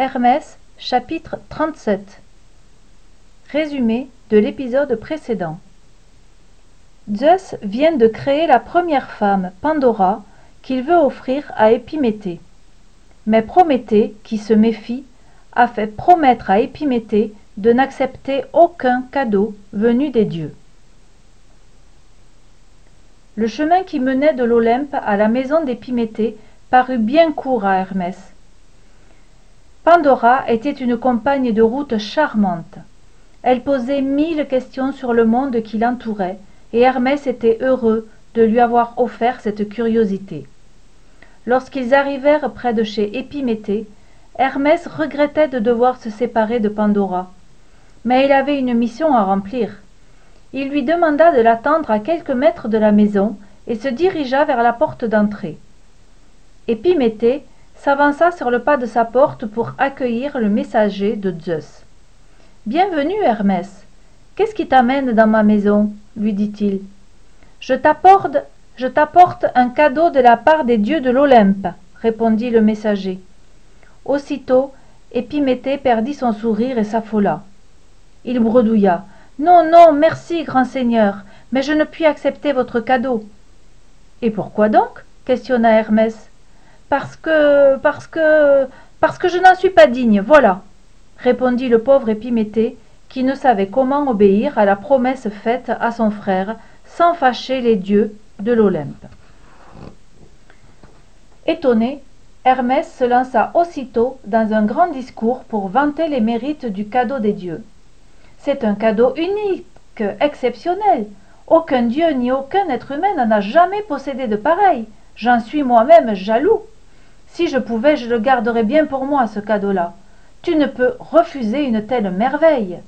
Hermès chapitre 37 Résumé de l'épisode précédent Zeus vient de créer la première femme, Pandora, qu'il veut offrir à Épiméthée. Mais Prométhée, qui se méfie, a fait promettre à Épiméthée de n'accepter aucun cadeau venu des dieux. Le chemin qui menait de l'Olympe à la maison d'Épiméthée parut bien court à Hermès. Pandora était une compagne de route charmante. Elle posait mille questions sur le monde qui l'entourait, et Hermès était heureux de lui avoir offert cette curiosité. Lorsqu'ils arrivèrent près de chez Épiméthée, Hermès regrettait de devoir se séparer de Pandora. Mais il avait une mission à remplir. Il lui demanda de l'attendre à quelques mètres de la maison et se dirigea vers la porte d'entrée. Épiméthée s'avança sur le pas de sa porte pour accueillir le messager de Zeus. Bienvenue, Hermès. Qu'est-ce qui t'amène dans ma maison? lui dit-il. Je t'apporte, je t'apporte un cadeau de la part des dieux de l'Olympe, répondit le messager. Aussitôt, Épiméthée perdit son sourire et s'affola. Il bredouilla. Non, non, merci, grand seigneur, mais je ne puis accepter votre cadeau. Et pourquoi donc? questionna Hermès parce que parce que parce que je n'en suis pas digne voilà répondit le pauvre épiméthée qui ne savait comment obéir à la promesse faite à son frère sans fâcher les dieux de l'olympe. Étonné hermès se lança aussitôt dans un grand discours pour vanter les mérites du cadeau des dieux. C'est un cadeau unique exceptionnel. Aucun dieu ni aucun être humain n'en a jamais possédé de pareil. J'en suis moi-même jaloux si je pouvais, je le garderais bien pour moi, ce cadeau-là. Tu ne peux refuser une telle merveille.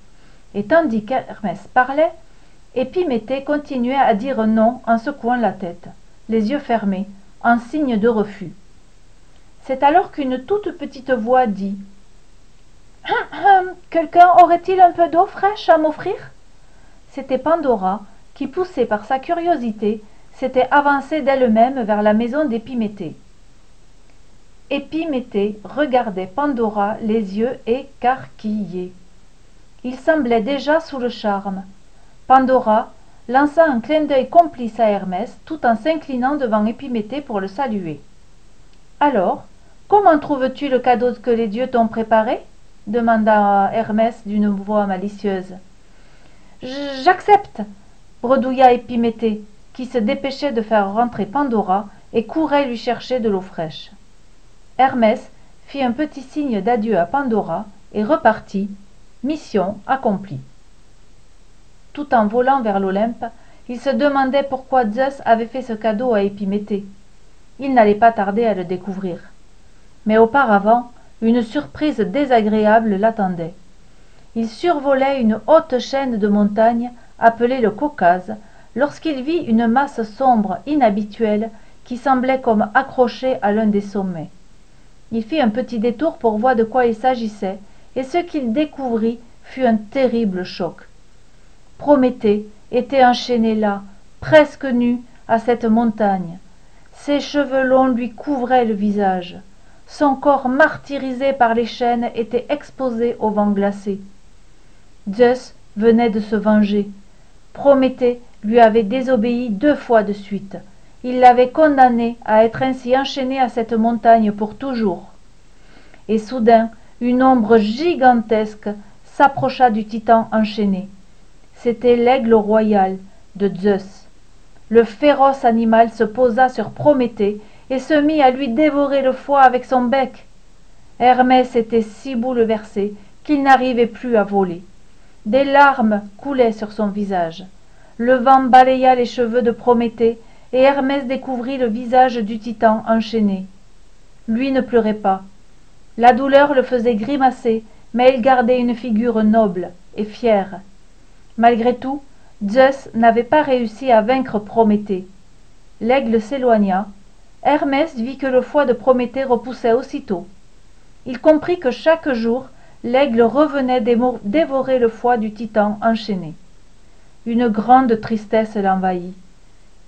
Et tandis qu'Hermès parlait, Épiméthée continuait à dire non en secouant la tête, les yeux fermés, en signe de refus. C'est alors qu'une toute petite voix dit hum, hum, Quelqu'un aurait-il un peu d'eau fraîche à m'offrir? C'était Pandora qui, poussée par sa curiosité, s'était avancée d'elle-même vers la maison d'Épiméthée. Épiméthée regardait Pandora les yeux écarquillés. Il semblait déjà sous le charme. Pandora lança un clin d'œil complice à Hermès tout en s'inclinant devant Épiméthée pour le saluer. Alors, comment trouves-tu le cadeau que les dieux t'ont préparé? demanda Hermès d'une voix malicieuse. J'accepte bredouilla Épiméthée, qui se dépêchait de faire rentrer Pandora et courait lui chercher de l'eau fraîche. Hermès fit un petit signe d'adieu à Pandora et repartit, mission accomplie. Tout en volant vers l'Olympe, il se demandait pourquoi Zeus avait fait ce cadeau à Épiméthée. Il n'allait pas tarder à le découvrir. Mais auparavant, une surprise désagréable l'attendait. Il survolait une haute chaîne de montagnes appelée le Caucase lorsqu'il vit une masse sombre inhabituelle qui semblait comme accrochée à l'un des sommets il fit un petit détour pour voir de quoi il s'agissait et ce qu'il découvrit fut un terrible choc. Prométhée était enchaîné là presque nu à cette montagne. Ses cheveux longs lui couvraient le visage. Son corps martyrisé par les chaînes était exposé au vent glacé. Zeus venait de se venger. Prométhée lui avait désobéi deux fois de suite il l'avait condamné à être ainsi enchaîné à cette montagne pour toujours. Et soudain une ombre gigantesque s'approcha du titan enchaîné. C'était l'aigle royal de zeus. Le féroce animal se posa sur prométhée et se mit à lui dévorer le foie avec son bec. Hermès était si bouleversé qu'il n'arrivait plus à voler. Des larmes coulaient sur son visage. Le vent balaya les cheveux de prométhée et Hermès découvrit le visage du titan enchaîné. Lui ne pleurait pas. La douleur le faisait grimacer, mais il gardait une figure noble et fière. Malgré tout, Zeus n'avait pas réussi à vaincre Prométhée. L'aigle s'éloigna. Hermès vit que le foie de Prométhée repoussait aussitôt. Il comprit que chaque jour, l'aigle revenait dévorer le foie du titan enchaîné. Une grande tristesse l'envahit.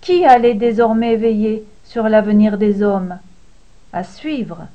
Qui allait désormais veiller sur l'avenir des hommes? À suivre.